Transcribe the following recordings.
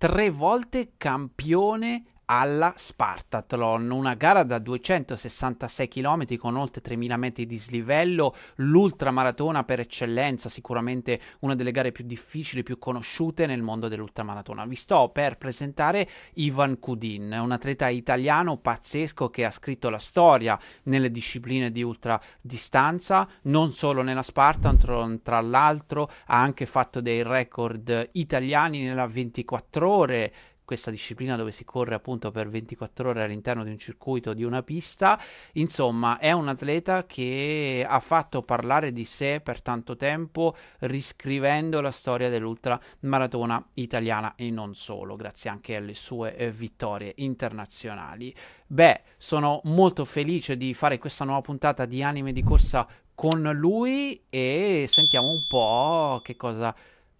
tre volte campione alla Spartathlon, una gara da 266 km con oltre 3000 metri di slivello, l'ultramaratona per eccellenza, sicuramente una delle gare più difficili, più conosciute nel mondo dell'ultramaratona. Vi sto per presentare Ivan Kudin, un atleta italiano pazzesco che ha scritto la storia nelle discipline di ultradistanza, non solo nella Spartathlon, tra l'altro ha anche fatto dei record italiani nella 24 ore questa disciplina dove si corre appunto per 24 ore all'interno di un circuito di una pista. Insomma, è un atleta che ha fatto parlare di sé per tanto tempo, riscrivendo la storia dell'ultramaratona italiana e non solo, grazie anche alle sue eh, vittorie internazionali. Beh, sono molto felice di fare questa nuova puntata di Anime di Corsa con lui e sentiamo un po' che cosa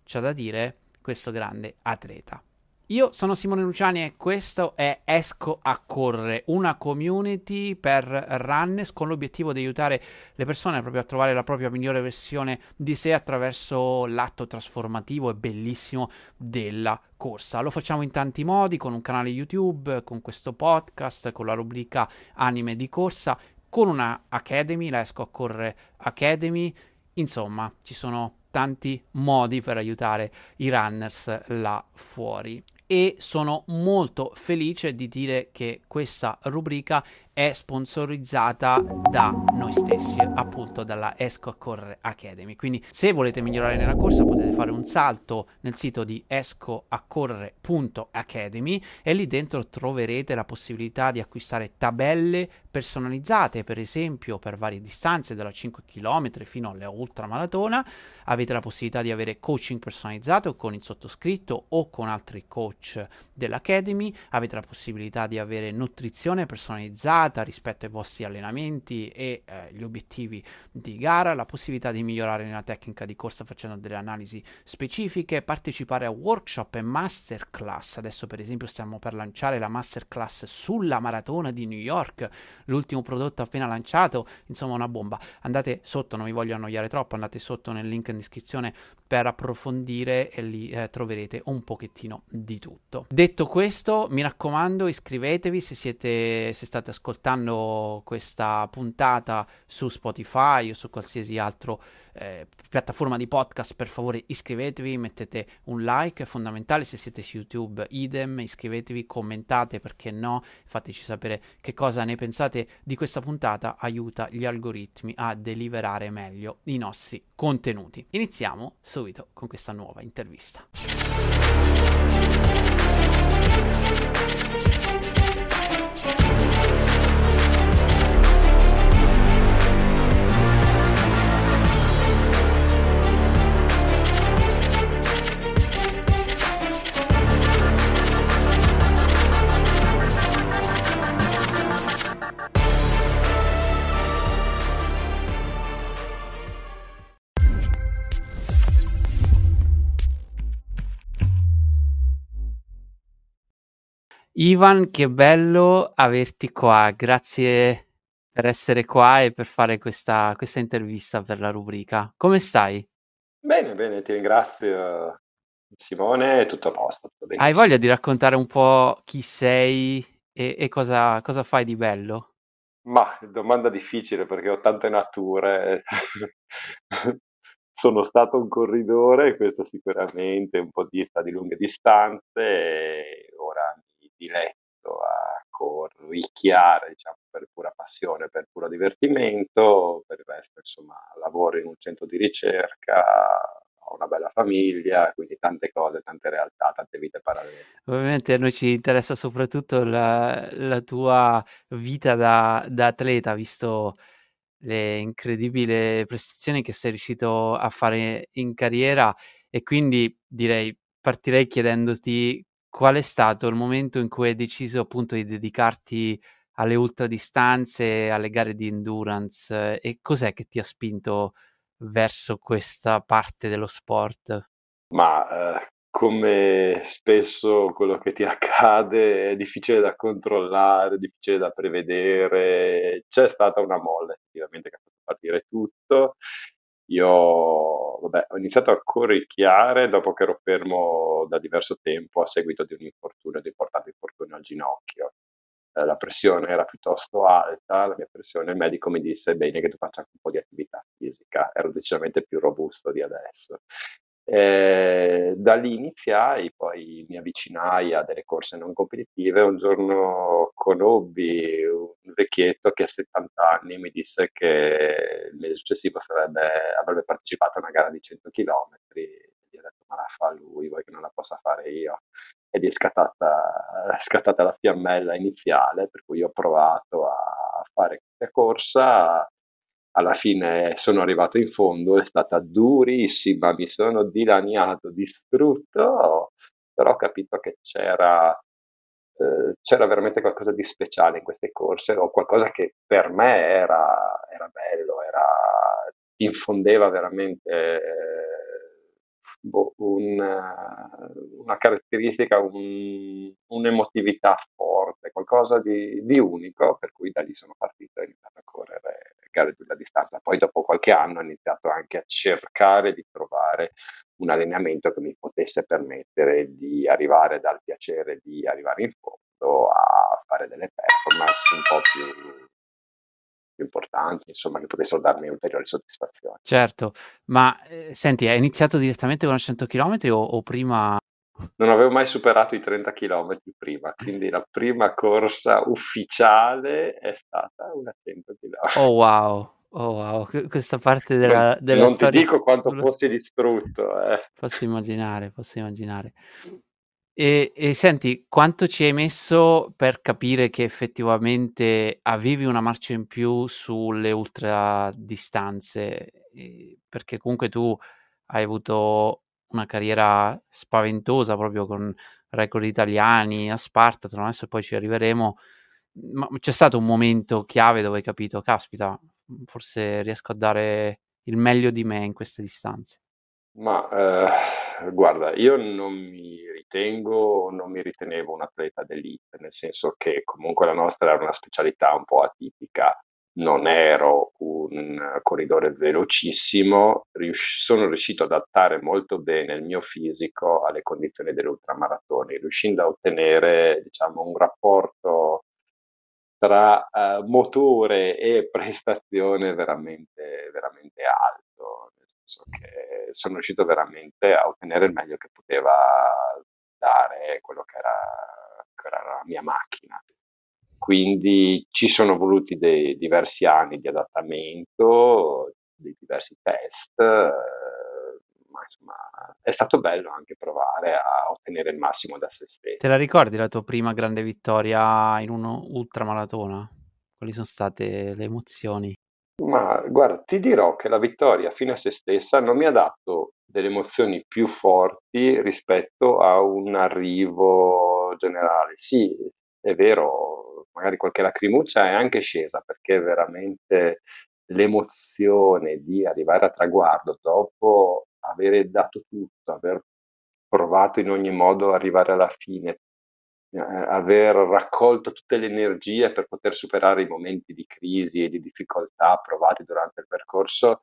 c'ha da dire questo grande atleta. Io sono Simone Luciani e questo è Esco a Correre, una community per runners con l'obiettivo di aiutare le persone proprio a trovare la propria migliore versione di sé attraverso l'atto trasformativo e bellissimo della corsa. Lo facciamo in tanti modi, con un canale YouTube, con questo podcast, con la rubrica Anime di corsa, con una Academy, la Esco a Correre Academy. Insomma, ci sono tanti modi per aiutare i runners là fuori e sono molto felice di dire che questa rubrica è sponsorizzata da noi stessi, appunto dalla Esco a Correre Academy. Quindi se volete migliorare nella corsa potete fare un salto nel sito di escoaccorrere.academy e lì dentro troverete la possibilità di acquistare tabelle personalizzate, per esempio per varie distanze, dalla 5 km fino alle ultramaratona. Avete la possibilità di avere coaching personalizzato con il sottoscritto o con altri coach dell'Academy. Avete la possibilità di avere nutrizione personalizzata migliorata rispetto ai vostri allenamenti e eh, gli obiettivi di gara, la possibilità di migliorare nella tecnica di corsa facendo delle analisi specifiche, partecipare a workshop e masterclass. Adesso per esempio stiamo per lanciare la masterclass sulla maratona di New York, l'ultimo prodotto appena lanciato, insomma una bomba. Andate sotto, non vi voglio annoiare troppo, andate sotto nel link in descrizione per approfondire e lì eh, troverete un pochettino di tutto. Detto questo, mi raccomando, iscrivetevi se siete se state ascoltando ascoltando questa puntata su Spotify o su qualsiasi altra eh, piattaforma di podcast, per favore iscrivetevi, mettete un like, è fondamentale. Se siete su YouTube, idem, iscrivetevi, commentate perché no, fateci sapere che cosa ne pensate di questa puntata, aiuta gli algoritmi a deliverare meglio i nostri contenuti. Iniziamo subito con questa nuova intervista. Ivan, che bello averti qua. Grazie per essere qua e per fare questa, questa intervista per la rubrica. Come stai? Bene, bene, ti ringrazio Simone, è tutto a posto. Hai voglia di raccontare un po' chi sei e, e cosa, cosa fai di bello? Ma domanda difficile perché ho tante nature. Sono stato un corridore, questo sicuramente, un po' di di lunghe distanze, e ora diletto a corricchiare, diciamo, per pura passione, per puro divertimento, per il resto, insomma, lavoro in un centro di ricerca, ho una bella famiglia, quindi tante cose, tante realtà, tante vite parallele. Ovviamente a noi ci interessa soprattutto la, la tua vita da, da atleta, visto le incredibili prestazioni che sei riuscito a fare in carriera e quindi direi partirei chiedendoti qual è stato il momento in cui hai deciso appunto di dedicarti alle ultradistanze, alle gare di endurance e cos'è che ti ha spinto verso questa parte dello sport? Ma eh, come spesso quello che ti accade è difficile da controllare, difficile da prevedere, c'è stata una molla effettivamente che ha fatto partire tutto Io vabbè, ho iniziato a corricchiare dopo che ero fermo da diverso tempo a seguito di un infortunio, di importante infortunio al ginocchio. Eh, la pressione era piuttosto alta, la mia pressione, il medico mi disse bene che tu faccia un po' di attività fisica, ero decisamente più robusto di adesso. Eh, da lì iniziai, poi mi avvicinai a delle corse non competitive. Un giorno conobbi un vecchietto che a 70 anni mi disse che il mese successivo sarebbe, avrebbe partecipato a una gara di 100 km. Gli ho detto: Ma la fa lui, vuoi che non la possa fare io? Ed è scattata, è scattata la fiammella iniziale, per cui ho provato a fare questa corsa alla fine sono arrivato in fondo, è stata durissima, mi sono dilaniato, distrutto, però ho capito che c'era, eh, c'era veramente qualcosa di speciale in queste corse, o qualcosa che per me era, era bello, era, infondeva veramente eh, boh, un, una caratteristica, un, un'emotività forte, qualcosa di, di, unico, per cui da lì sono partito e ho iniziato a correre gare di lunga distanza. Poi dopo qualche anno ho iniziato anche a cercare di trovare un allenamento che mi potesse permettere di arrivare dal piacere di arrivare in fondo a fare delle performance un po' più importanti, insomma, che potessero darmi ulteriori soddisfazioni. Certo, ma eh, senti, hai iniziato direttamente con 100 km o, o prima non avevo mai superato i 30 km prima, quindi la prima corsa ufficiale è stata una 100 km. Oh wow, oh wow, questa parte della, non, della non storia... Non ti dico quanto fossi distrutto. Eh. Posso immaginare, posso immaginare. E, e, senti, quanto ci hai messo per capire che effettivamente avevi una marcia in più sulle ultradistanze? Perché comunque tu hai avuto una carriera spaventosa proprio con record italiani a Spartathlon, adesso poi ci arriveremo, ma c'è stato un momento chiave dove hai capito, caspita, forse riesco a dare il meglio di me in queste distanze. Ma eh, guarda, io non mi ritengo, non mi ritenevo un atleta d'elite, nel senso che comunque la nostra era una specialità un po' atipica non ero un corridore velocissimo, rius- sono riuscito ad adattare molto bene il mio fisico alle condizioni delle ultramaratoni, riuscendo a ottenere diciamo, un rapporto tra uh, motore e prestazione veramente, veramente alto, nel senso che sono riuscito veramente a ottenere il meglio che poteva dare quello che era, che era la mia macchina quindi ci sono voluti dei diversi anni di adattamento, dei diversi test, ma insomma è stato bello anche provare a ottenere il massimo da se stesso. Te la ricordi la tua prima grande vittoria in un ultramaratona? Quali sono state le emozioni? Ma guarda, ti dirò che la vittoria fino a se stessa non mi ha dato delle emozioni più forti rispetto a un arrivo generale. Sì, è vero, magari qualche lacrimuccia è anche scesa perché veramente l'emozione di arrivare a traguardo dopo aver dato tutto, aver provato in ogni modo ad arrivare alla fine, eh, aver raccolto tutte le energie per poter superare i momenti di crisi e di difficoltà provati durante il percorso,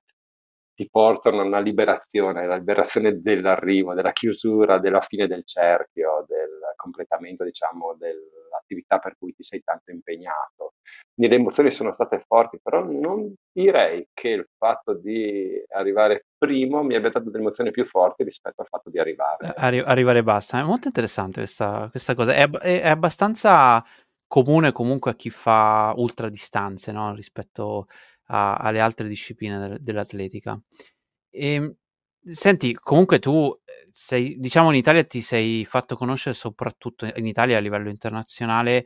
ti portano a una liberazione, la liberazione dell'arrivo, della chiusura, della fine del cerchio, del completamento, diciamo, dell'attività per cui ti sei tanto impegnato. Quindi le emozioni sono state forti, però non direi che il fatto di arrivare primo mi abbia dato delle emozioni più forti rispetto al fatto di arrivare. Arri- arrivare basta, è molto interessante questa, questa cosa, è, è, è, abbastanza comune comunque a chi fa ultradistanze, no? rispetto a, alle altre discipline del, dell'atletica. E, ehm, senti, comunque tu eh, sei, diciamo, in Italia ti sei fatto conoscere soprattutto in Italia a livello internazionale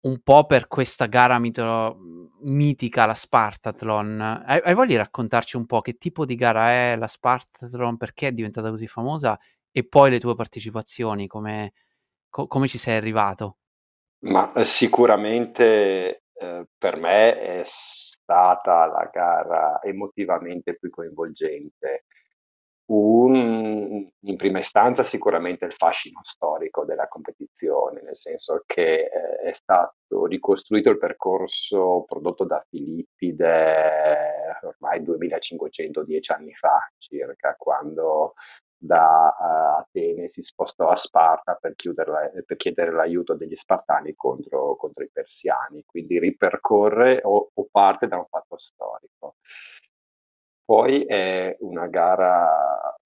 un po' per questa gara mito- mitica, la Spartathlon. Hai, hai voglia di raccontarci un po' che tipo di gara è la Spartathlon, perché è diventata così famosa e poi le tue partecipazioni, come, co- come ci sei arrivato? Ma eh, sicuramente eh, per me è stata la gara emotivamente più coinvolgente. Un, in prima istanza sicuramente il fascino storico della competizione, nel senso che eh, è stato ricostruito il percorso prodotto da Filippide ormai 2510 anni fa circa, quando da uh, Atene si spostò a Sparta per, per chiedere l'aiuto degli Spartani contro, contro, i Persiani, quindi ripercorre o, o parte da un fatto storico. Poi è una gara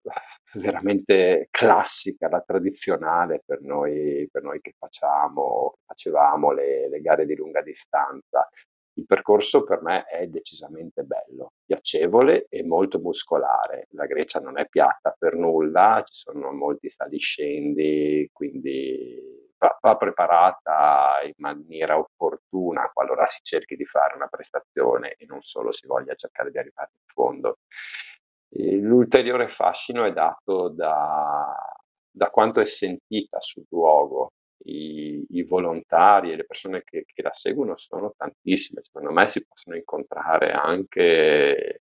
veramente classica, la tradizionale per noi, per noi che facciamo, facevamo le, le gare di lunga distanza. Il percorso per me è decisamente bello, piacevole e molto muscolare. La Grecia non è piatta per nulla, ci sono molti saliscendi, quindi va, preparata in maniera opportuna qualora si cerchi di fare una prestazione e non solo si voglia cercare di arrivare in fondo. L'ulteriore fascino è dato da, da quanto è sentita sul luogo. I, I, volontari e le persone che, che, la seguono sono tantissime. Secondo me si possono incontrare anche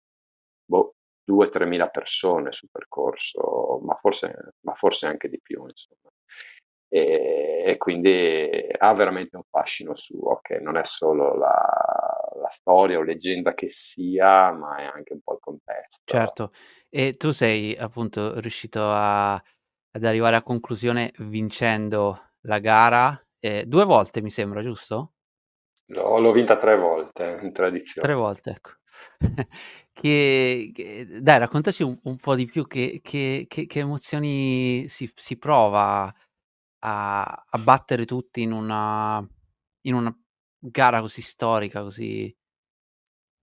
boh, 2-3 mila persone sul percorso, ma forse, ma forse anche di più. Insomma e, e, quindi ha veramente un fascino suo che non è solo la, la, storia o leggenda che sia, ma è anche un po' il contesto. Certo, e tu sei appunto riuscito a, ad arrivare a conclusione vincendo la gara eh, due volte, mi sembra, giusto? L'ho, l'ho vinta tre volte in tradizione. Tre volte, ecco. che, che, dai, raccontaci un, un, po' di più che, che, che emozioni si, si prova a, a battere tutti in una, in una gara così storica, così,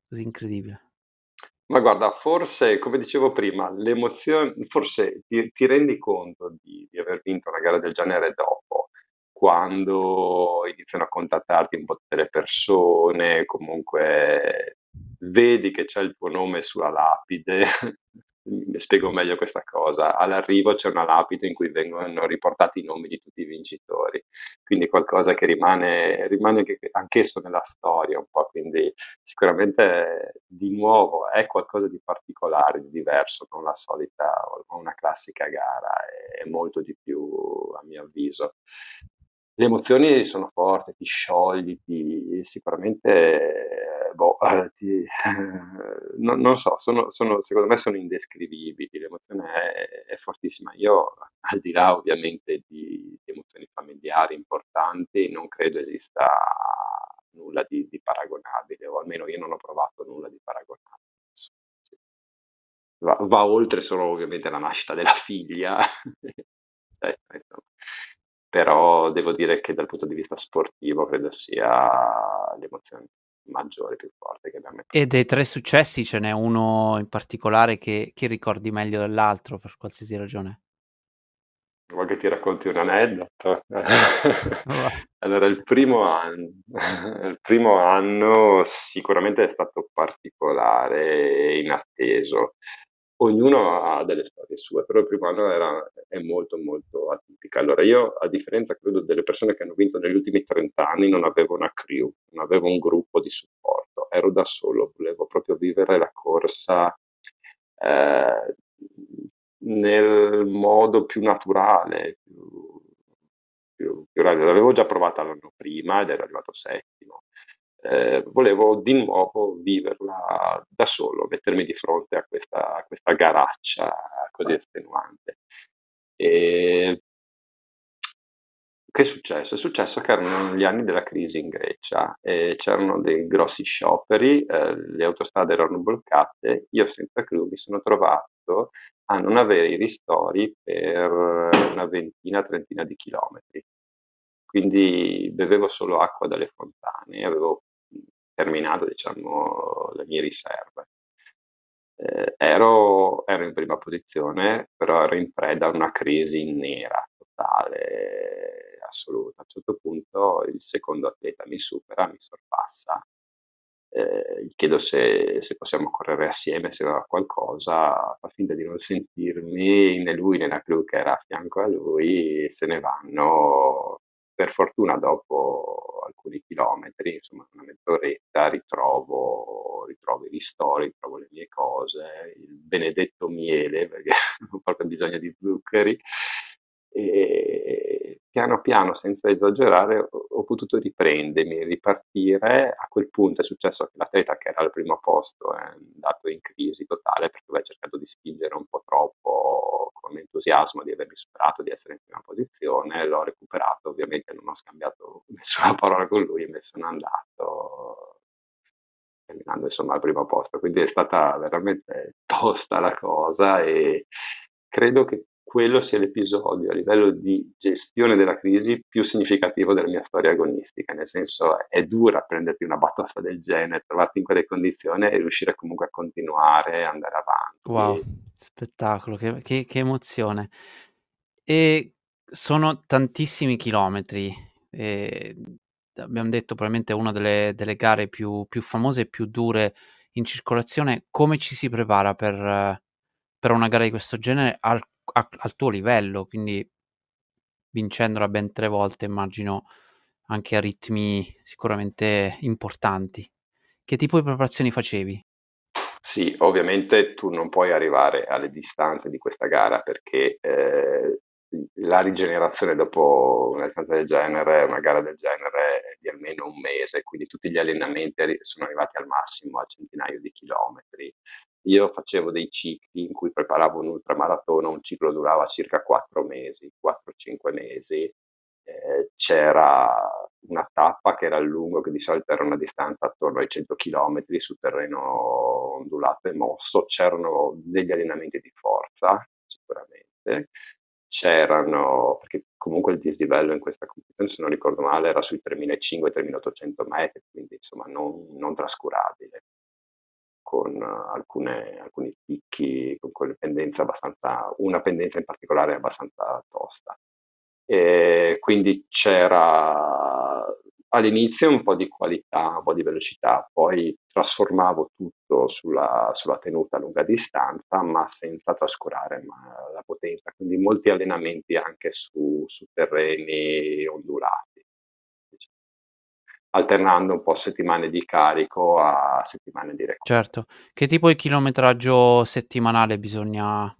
così incredibile. Ma guarda, forse, come dicevo prima, l'emozione, forse ti, ti rendi conto di, di, aver vinto una gara del genere dopo, quando iniziano a contattarti un po' tutte le persone, comunque vedi che c'è il tuo nome sulla lapide, spiego meglio questa cosa. All'arrivo c'è una lapide in cui vengono riportati i nomi di tutti i vincitori, quindi qualcosa che rimane, rimane anch'esso nella storia un po', quindi sicuramente di nuovo è qualcosa di particolare, di diverso, non la solita o una classica gara, è molto di più a mio avviso. Le emozioni sono forti, ti sciogli, ti, sicuramente, boh, ti, non, non so, sono, sono, secondo me sono indescrivibili, l'emozione è, è, fortissima. Io, al di là ovviamente di, di, emozioni familiari importanti, non credo esista nulla di, di, paragonabile, o almeno io non ho provato nulla di paragonabile. Va, va oltre solo ovviamente la nascita della figlia. però devo dire che dal punto di vista sportivo credo sia l'emozione maggiore, più forte che abbiamo. E dei tre successi ce n'è uno in particolare che, che ricordi meglio dell'altro per qualsiasi ragione? Vuoi che ti racconti un aneddoto? allora, il primo, anno, il primo anno sicuramente è stato particolare e inatteso ognuno ha delle storie sue, però il primo anno era, è molto molto atipica. Allora io, a differenza credo delle persone che hanno vinto negli ultimi 30 anni, non avevo una crew, non avevo un gruppo di supporto, ero da solo, volevo proprio vivere la corsa eh, nel modo più naturale, più, più, più, l'avevo già provata l'anno prima ed ero arrivato settimo eh, volevo di nuovo viverla da solo, mettermi di fronte a questa, a questa garaccia così estenuante. E che è successo? È successo che erano gli anni della crisi in Grecia e c'erano dei grossi scioperi, eh, le autostrade erano bloccate, io senza crew mi sono trovato a non avere i ristori per una ventina, trentina di chilometri. Quindi bevevo solo acqua dalle fontane, avevo terminato diciamo, le mie riserve. Eh, ero, ero, in prima posizione, però ero in preda a una crisi nera, totale, assoluta. A un certo punto il secondo atleta mi supera, mi sorpassa. Eh, chiedo se, se, possiamo correre assieme, se aveva qualcosa, fa finta di non sentirmi, né lui né la crew che era a fianco a lui se ne vanno per fortuna dopo alcuni chilometri, insomma una mezz'oretta, ritrovo, ritrovo i ristori, ritrovo le mie cose, il benedetto miele, perché ho proprio bisogno di zuccheri, e piano piano, senza esagerare, ho, potuto riprendermi, ripartire. A quel punto è successo che l'atleta che era al primo posto è andato in crisi totale perché aveva cercato di spingere un po' troppo con entusiasmo di avermi superato, di essere in prima posizione. L'ho recuperato, ovviamente non ho scambiato nessuna parola con lui e me sono andato terminando insomma al primo posto. Quindi è stata veramente tosta la cosa e credo che quello sia l'episodio a livello di gestione della crisi più significativo della mia storia agonistica, nel senso è dura prenderti una batosta del genere, trovarti in quelle condizioni e riuscire comunque a continuare, andare avanti. Wow, spettacolo, che, che, che emozione. E sono tantissimi chilometri. E abbiamo detto probabilmente una delle, delle gare più, più, famose e più dure in circolazione. Come ci si prepara per, per una gara di questo genere al a al tuo livello, quindi vincendola ben tre volte immagino anche a ritmi sicuramente importanti. Che tipo di preparazioni facevi? Sì, ovviamente tu non puoi arrivare alle distanze di questa gara perché eh, la rigenerazione dopo una distanza del genere, una gara del genere di almeno un mese, quindi tutti gli allenamenti sono arrivati al massimo a centinaio di chilometri. Io facevo dei cicli in cui preparavo un ultramaratona, un ciclo durava circa 4 mesi, 4-5 mesi. Eh, c'era una tappa che era a lungo, che di solito era una distanza attorno ai 100 km su terreno ondulato e mosso. C'erano degli allenamenti di forza, sicuramente. C'erano, perché comunque il dislivello in questa competizione, se non ricordo male, era sui 3.500-3.800 metri, quindi insomma non, non trascurabile con alcune, alcuni picchi, con quelle pendenze abbastanza, una pendenza in particolare abbastanza tosta. E quindi c'era all'inizio un po' di qualità, un po' di velocità, poi trasformavo tutto sulla, sulla tenuta a lunga distanza, ma senza trascurare la potenza, quindi molti allenamenti anche su, su terreni ondulati alternando un po' settimane di carico a settimane di recupero. Certo. Che tipo di chilometraggio settimanale bisogna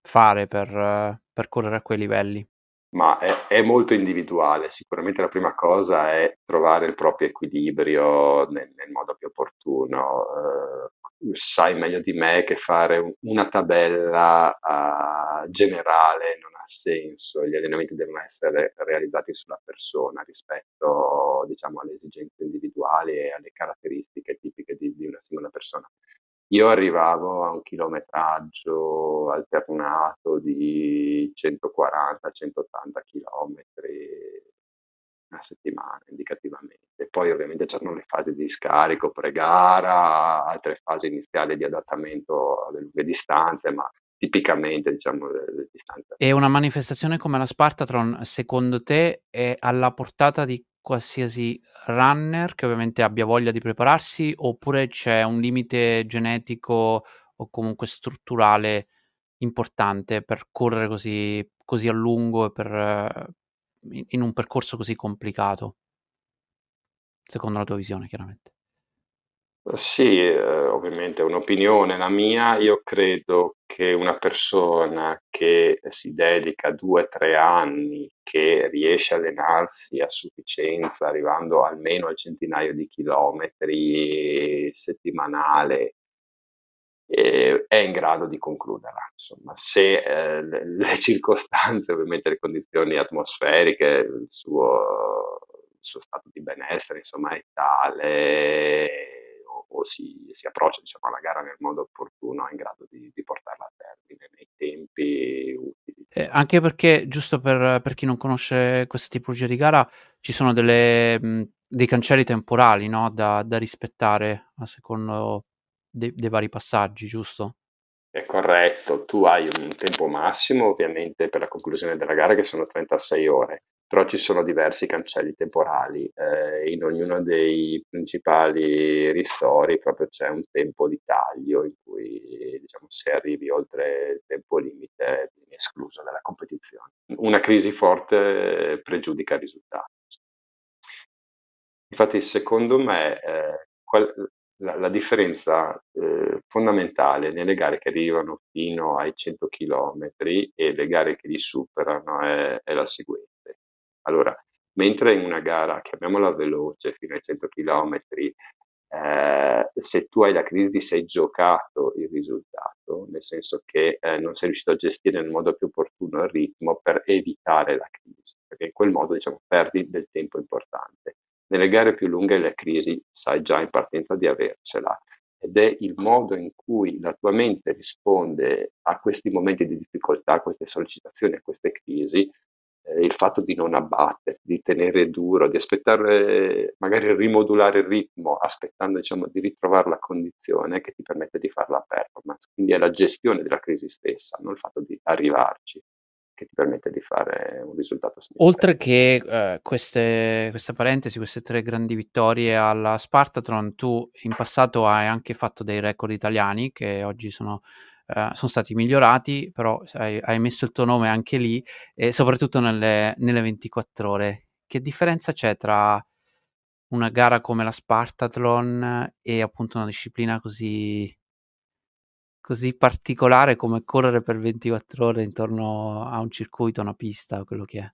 fare per, per correre a quei livelli? Ma è, è, molto individuale. Sicuramente la prima cosa è trovare il proprio equilibrio nel, nel modo più opportuno. Uh, sai meglio di me che fare una tabella uh, generale non senso, gli allenamenti devono essere realizzati sulla persona rispetto diciamo, alle esigenze individuali e alle caratteristiche tipiche di, di una singola persona. Io arrivavo a un chilometraggio alternato di 140-180 chilometri a settimana indicativamente. Poi ovviamente c'erano le fasi di scarico pre-gara, altre fasi iniziali di adattamento alle lunghe distanze, ma tipicamente diciamo le, le distanze. E una manifestazione come la Spartatron secondo te è alla portata di qualsiasi runner che ovviamente abbia voglia di prepararsi oppure c'è un limite genetico o comunque strutturale importante per correre così, così a lungo e per, in un percorso così complicato? Secondo la tua visione, chiaramente. Sì, ehm, ovviamente è un'opinione la mia. Io credo che una persona che si dedica 2, 3 anni, che riesce a allenarsi a sufficienza, arrivando almeno al centinaio di chilometri settimanale, ehm, è in grado di concluderla. Insomma, se, ehm, le le circostanze, ovviamente le condizioni atmosferiche, il suo il suo stato di benessere, insomma, è tale o si, si approccia diciamo, alla gara nel modo opportuno è in grado di, di portarla a termine nei tempi utili. Eh, anche perché, giusto per, per, chi non conosce questa tipologia di gara, ci sono delle, mh, dei cancelli temporali no? da, da, rispettare a secondo dei, dei vari passaggi, giusto? È corretto, tu hai un tempo massimo ovviamente per la conclusione della gara che sono 36 ore, però ci sono diversi cancelli temporali. Eh, in ognuno dei principali ristori proprio c'è un tempo di taglio in cui diciamo, se arrivi oltre il tempo limite vieni escluso dalla competizione. Una crisi forte pregiudica il risultato. Infatti, secondo me, eh, qual- la, la differenza eh, fondamentale nelle gare che arrivano fino ai 100 km e le gare che li superano è, è la seguente. Allora, mentre in una gara, chiamiamola veloce, fino ai 100 km, eh, se tu hai la crisi ti sei giocato il risultato, nel senso che eh, non sei riuscito a gestire nel modo più opportuno il ritmo per evitare la crisi, perché in quel modo diciamo, perdi del tempo importante. Nelle gare più lunghe la crisi sai già in partenza di avercela ed è il modo in cui la tua mente risponde a questi momenti di difficoltà, a queste sollecitazioni, a queste crisi, il fatto di non abbattere, di tenere duro, di aspettare, magari rimodulare il ritmo, aspettando diciamo, di ritrovare la condizione che ti permette di fare la performance. Quindi è la gestione della crisi stessa, non il fatto di arrivarci che ti permette di fare un risultato Oltre che eh, queste, queste parentesi, queste tre grandi vittorie alla Spartatron, tu in passato hai anche fatto dei record italiani che oggi sono eh, sono stati migliorati, però hai, hai, messo il tuo nome anche lì, e soprattutto nelle, nelle 24 ore. Che differenza c'è tra una gara come la Spartathlon e appunto una disciplina così, così particolare come correre per 24 ore intorno a un circuito, una pista, quello che è?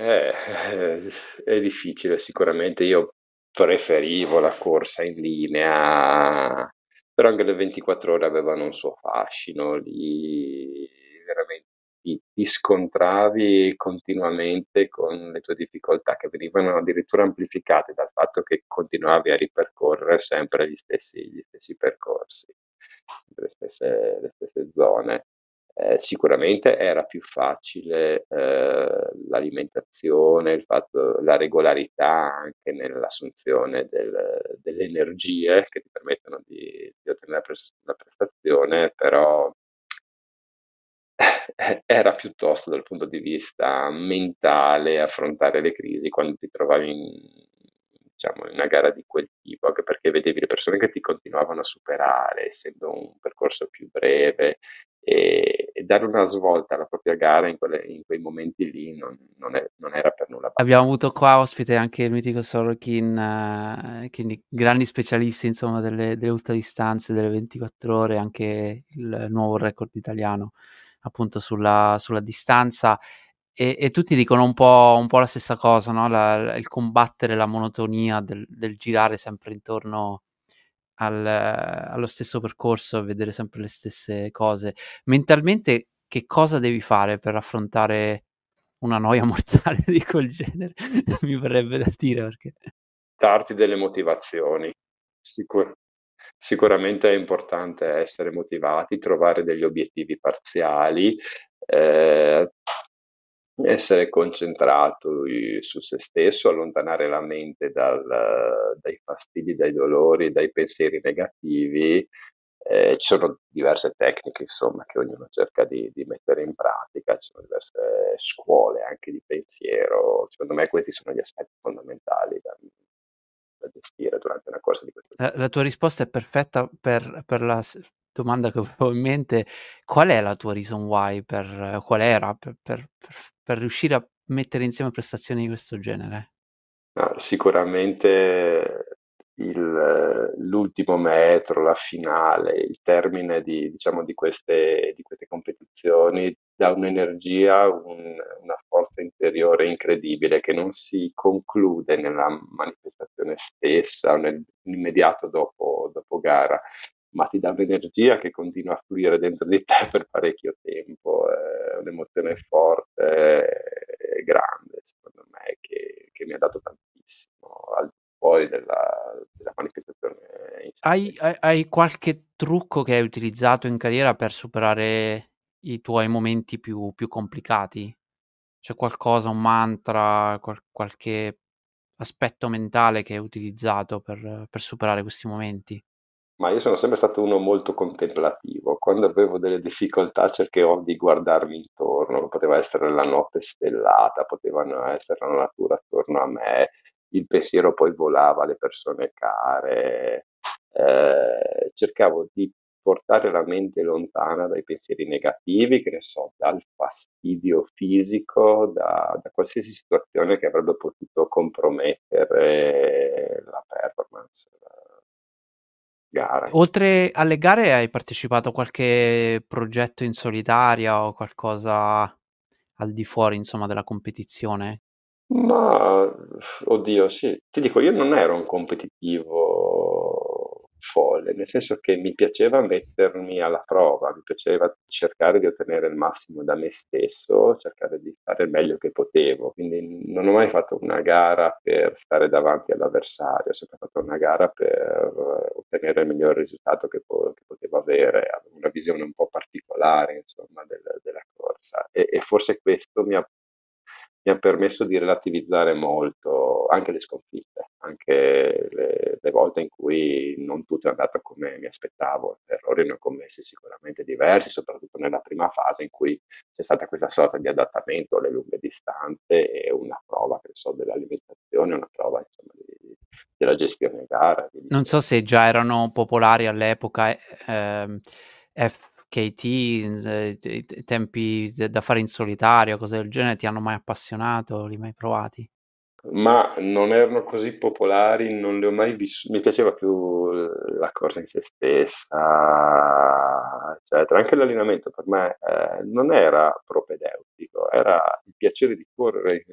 Eh, è difficile sicuramente. Io preferivo la corsa in linea però anche le 24 ore avevano un suo fascino, lì veramente ti, ti scontravi continuamente con le tue difficoltà che venivano addirittura amplificate dal fatto che continuavi a ripercorrere sempre gli stessi, gli stessi percorsi, le stesse, le stesse zone. Eh, sicuramente era più facile eh, l'alimentazione, il fatto, la regolarità anche nell'assunzione del, delle energie che ti permettono di, di ottenere la, pres- la, prestazione, però eh, era piuttosto dal punto di vista mentale affrontare le crisi quando ti trovavi in, diciamo, in una gara di quel tipo, anche perché vedevi le persone che ti continuavano a superare, essendo un percorso più breve, e, e dare una svolta alla propria gara in, quelle, in quei momenti lì non, non, è, non, era per nulla. Abbiamo avuto qua ospite anche il mitico Sorokin, eh, quindi grandi specialisti insomma delle, delle ultradistanze, delle 24 ore, anche il nuovo record italiano appunto sulla, sulla distanza e, e, tutti dicono un po', un po', la stessa cosa, no? la, il combattere la monotonia del, del girare sempre intorno al, allo stesso percorso e vedere sempre le stesse cose. Mentalmente, che cosa devi fare per affrontare una noia mortale di quel genere? Mi verrebbe da dire perché. Darti delle motivazioni. Sicur- sicuramente è importante essere motivati, trovare degli obiettivi parziali, eh, essere concentrato su se stesso, allontanare la mente dal, dai fastidi, dai dolori, dai pensieri negativi. Eh, ci sono diverse tecniche, insomma, che ognuno cerca di, di, mettere in pratica, ci sono diverse scuole anche di pensiero. Secondo me questi sono gli aspetti fondamentali da, da gestire durante una corsa di questo tipo. La, la tua risposta è perfetta per, per la domanda che avevo in mente, qual è la tua reason why per qual era per per per per riuscire a mettere insieme prestazioni di questo genere? No, sicuramente il l'ultimo metro, la finale, il termine di diciamo di queste di queste competizioni dà un'energia, un una forza interiore incredibile che non si conclude nella manifestazione stessa o nell'immediato dopo dopo gara ma ti dà un'energia che continua a fluire dentro di te per parecchio tempo, è un'emozione forte e grande, secondo me, che, che, mi ha dato tantissimo, al di fuori della, della manifestazione. Hai, hai, hai, qualche trucco che hai utilizzato in carriera per superare i tuoi momenti più, più complicati? C'è qualcosa, un mantra, qual, qualche aspetto mentale che hai utilizzato per, per superare questi momenti? Ma io sono sempre stato uno molto contemplativo. Quando avevo delle difficoltà cercavo di guardarmi intorno, poteva essere la notte stellata, potevano essere la natura attorno a me, il pensiero poi volava alle persone care. Eh, cercavo di portare la mente lontana dai pensieri negativi, che ne so, dal fastidio fisico, da, da qualsiasi situazione che avrebbe potuto compromettere la performance. La gara. Oltre alle gare hai partecipato a qualche progetto in solitaria o qualcosa al di fuori, insomma, della competizione? Ma oddio, sì, ti dico, io non ero un competitivo folle, nel senso che mi piaceva mettermi alla prova, mi piaceva cercare di ottenere il massimo da me stesso, cercare di fare il meglio che potevo, quindi non ho mai fatto una gara per stare davanti all'avversario, ho sempre fatto una gara per ottenere il miglior risultato che, po- che potevo avere, avevo una visione un po' particolare, insomma, del, della corsa. E, e forse questo mi ha mi ha permesso di relativizzare molto anche le sconfitte, anche le, le, volte in cui non tutto è andato come mi aspettavo, errori ne ho commessi sicuramente diversi, soprattutto nella prima fase in cui c'è stata questa sorta di adattamento alle lunghe distanze e una prova, so, dell'alimentazione, una prova insomma, di, della gestione gara. Non so se già erano popolari all'epoca eh, F KT, eh, tempi da fare in solitario, cose del genere, ti hanno mai appassionato? Li hai mai provati? Ma non erano così popolari, non li ho mai vissuti. Mi piaceva più la corsa in se stessa, eccetera. Anche l'allenamento per me eh, non era propedeutico, era il piacere di correre in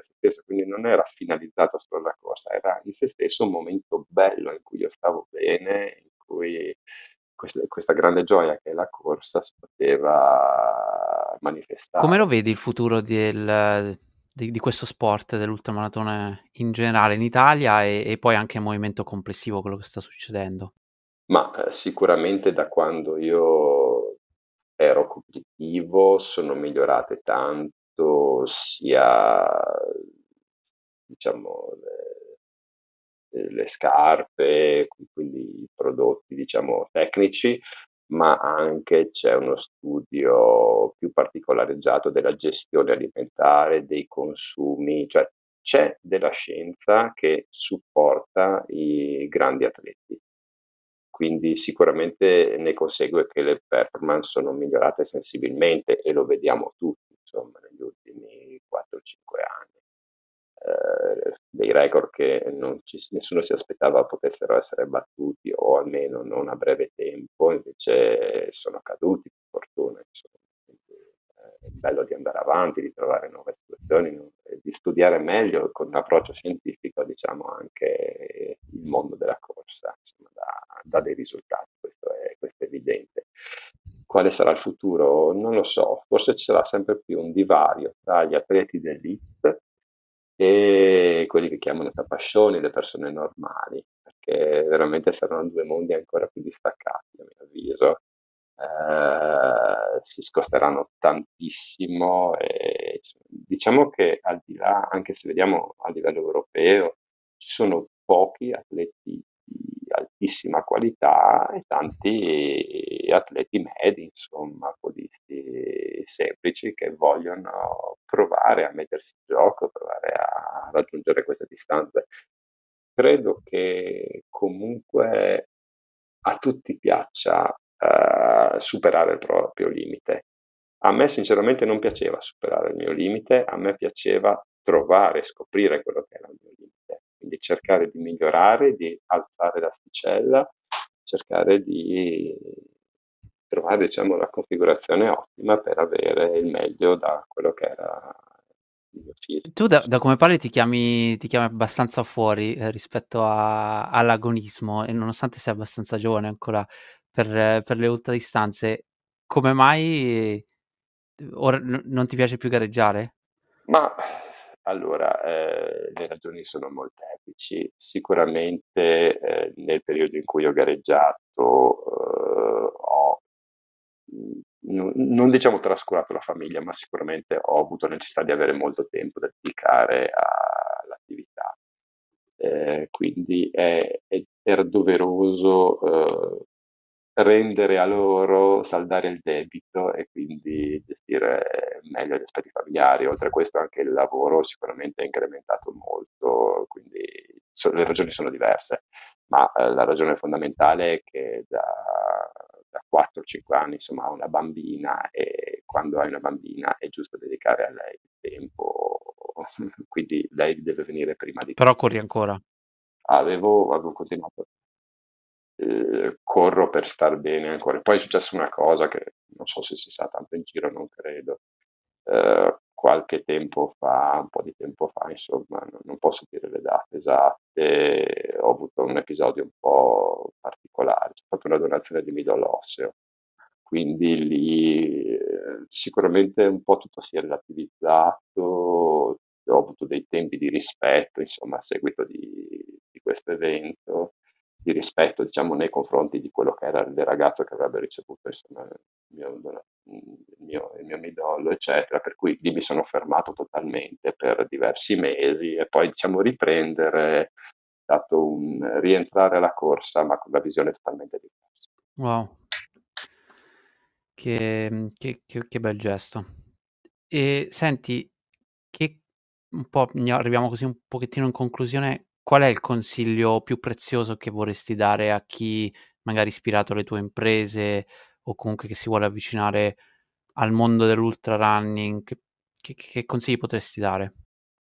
se stesso, quindi non era finalizzato solo alla corsa, era in se stesso un momento bello in cui io stavo bene, in cui questa, questa grande gioia che è la corsa si poteva manifestare. Come lo vedi il futuro del, di, di, questo sport, dell'ultramaratone in generale in Italia e, e, poi anche il movimento complessivo, quello che sta succedendo? Ma eh, sicuramente da quando io ero competitivo sono migliorate tanto sia diciamo le scarpe, quindi i prodotti diciamo tecnici, ma anche c'è uno studio più particolareggiato della gestione alimentare, dei consumi, cioè c'è della scienza che supporta i grandi atleti. Quindi sicuramente ne consegue che le performance sono migliorate sensibilmente e lo vediamo tutti, insomma, negli ultimi 4-5 anni dei record che ci, nessuno si aspettava potessero essere battuti o almeno non a breve tempo, invece sono accaduti per fortuna. Insomma. Eh, è bello di andare avanti, di trovare nuove situazioni, di studiare meglio con un approccio scientifico, diciamo, anche il mondo della corsa, insomma, da, da dei risultati, questo è, questo è evidente. Quale sarà il futuro? Non lo so, forse ci sarà sempre più un divario tra gli atleti d'elite e quelli che chiamano tapascioni, le persone normali, perché veramente saranno due mondi ancora più distaccati, a mio avviso. Eh, si scosteranno tantissimo e diciamo che al di là, anche se vediamo a livello europeo, ci sono pochi atleti altissima qualità e tanti atleti medi, insomma, podisti semplici che vogliono provare a mettersi in gioco, provare a raggiungere queste distanze. Credo che comunque a tutti piaccia uh, superare il proprio limite. A me sinceramente non piaceva superare il mio limite, a me piaceva trovare, scoprire quello che era il mio limite quindi cercare di migliorare, di alzare l'asticella, cercare di trovare diciamo, la configurazione ottima per avere il meglio da quello che era il mio fisico. Tu da, da come parli ti chiami, ti chiami abbastanza fuori eh, rispetto a, all'agonismo e nonostante sei abbastanza giovane ancora per, per le ultradistanze, come mai ora n- non ti piace più gareggiare? Ma allora, eh, le ragioni sono molteplici. Sicuramente eh, nel periodo in cui ho gareggiato eh, ho, n- non diciamo trascurato la famiglia, ma sicuramente ho avuto necessità di avere molto tempo da dedicare all'attività. Eh, quindi è, è, era doveroso eh, rendere a loro, saldare il debito e quindi gestire meglio gli aspetti familiari. Oltre a questo anche il lavoro sicuramente è incrementato molto, quindi so, le ragioni sono diverse, ma eh, la ragione fondamentale è che da, 4-5 anni, insomma, ho una bambina e quando hai una bambina è giusto dedicare a lei il tempo, quindi lei deve venire prima di Però corri ancora. Avevo, avevo continuato, eh, corro per star bene ancora. Poi è successa una cosa che non so se si sa tanto in giro, non credo. Eh, qualche tempo fa, un po' di tempo fa, insomma, non, posso dire le date esatte, ho avuto un episodio un po' particolare, ho fatto una donazione di midollo osseo, quindi lì eh, sicuramente un po' tutto si è relativizzato, ho avuto dei tempi di rispetto, insomma, a seguito di, di questo evento, di rispetto, diciamo, nei confronti di quello che era il ragazzo che avrebbe ricevuto, insomma, il mio, il mio, il mio midollo, eccetera, per cui lì mi sono fermato totalmente per diversi mesi e poi, diciamo, riprendere, dato un rientrare alla corsa, ma con una visione totalmente diversa. Wow, che, che, che, che bel gesto. E senti, che un po' arriviamo così un pochettino in conclusione, qual è il consiglio più prezioso che vorresti dare a chi magari ispirato le tue imprese o comunque che si vuole avvicinare al mondo dell'ultra running? Che, che, che consigli potresti dare?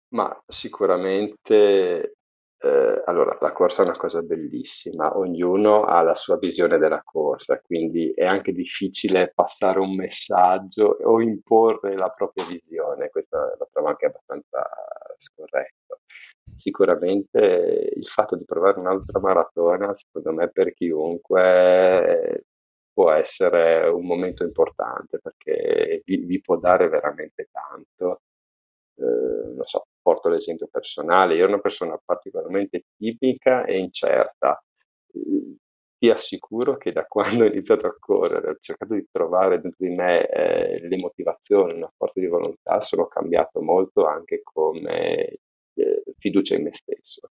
Ma sicuramente eh, allora, la corsa è una cosa bellissima, ognuno ha la sua visione della corsa, quindi è anche difficile passare un messaggio o imporre la propria visione, questo lo trovo anche abbastanza scorretto. Sicuramente il fatto di provare un'altra maratona, secondo me, per chiunque può essere un momento importante perché vi, vi può dare veramente tanto. Eh, non so, porto l'esempio personale, io ero una persona particolarmente tipica e incerta. Ti assicuro che da quando ho iniziato a correre, ho cercato di trovare dentro di me eh, le motivazioni, una forza di volontà, sono cambiato molto anche come eh, fiducia in me stesso.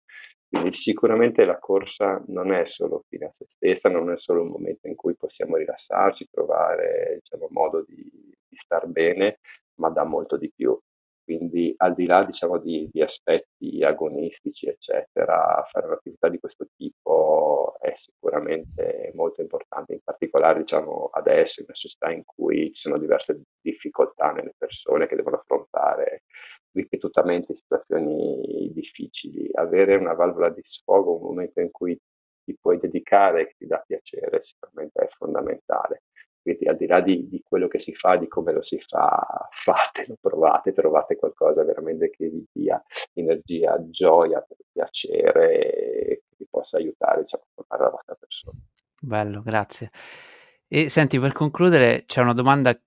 Quindi sicuramente la corsa non è solo fine a se stessa, non è solo un momento in cui possiamo rilassarci, trovare diciamo, modo di, di star bene, ma dà molto di più. Quindi al di là diciamo, di, di aspetti agonistici, eccetera, fare un'attività di questo tipo è sicuramente molto importante, in particolare diciamo, adesso in una società in cui ci sono diverse difficoltà nelle persone che devono affrontare ripetutamente situazioni difficili. Avere una valvola di sfogo, un momento in cui ti puoi dedicare e ti dà piacere, sicuramente è fondamentale. Quindi al di là di, di, quello che si fa, di come lo si fa, fatelo, provate, trovate qualcosa veramente che vi dia energia, gioia, piacere che vi possa aiutare diciamo, a formare la vostra persona. Bello, grazie. E senti, per concludere, c'è una domanda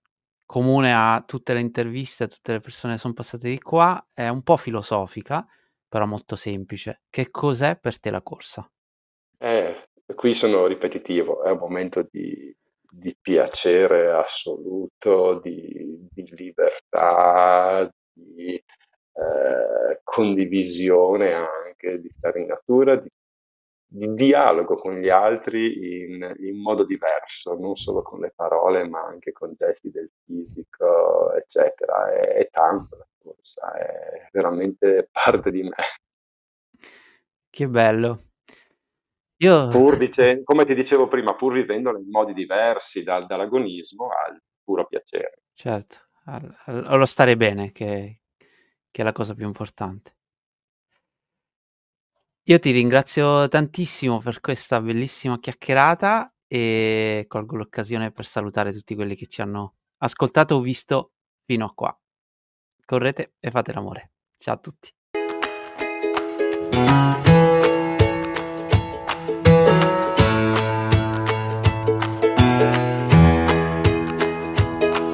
comune a tutte le interviste, a tutte le persone che sono passate di qua, è un po' filosofica, però molto semplice. Che cos'è per te la corsa? Eh, qui sono ripetitivo, è un momento di di piacere assoluto, di, di libertà, di eh, condivisione anche, di stare in natura, di, di dialogo con gli altri in, in, modo diverso, non solo con le parole, ma anche con gesti del fisico, eccetera. È, è tanto la corsa, è veramente parte di me. Che bello. Io... Pur dice, come ti dicevo prima, pur vivendolo in modi diversi dal, dall'agonismo al puro piacere. Certo, allo stare bene che, che è la cosa più importante. Io ti ringrazio tantissimo per questa bellissima chiacchierata e colgo l'occasione per salutare tutti quelli che ci hanno ascoltato o visto fino a qua. Correte e fate l'amore. Ciao a tutti.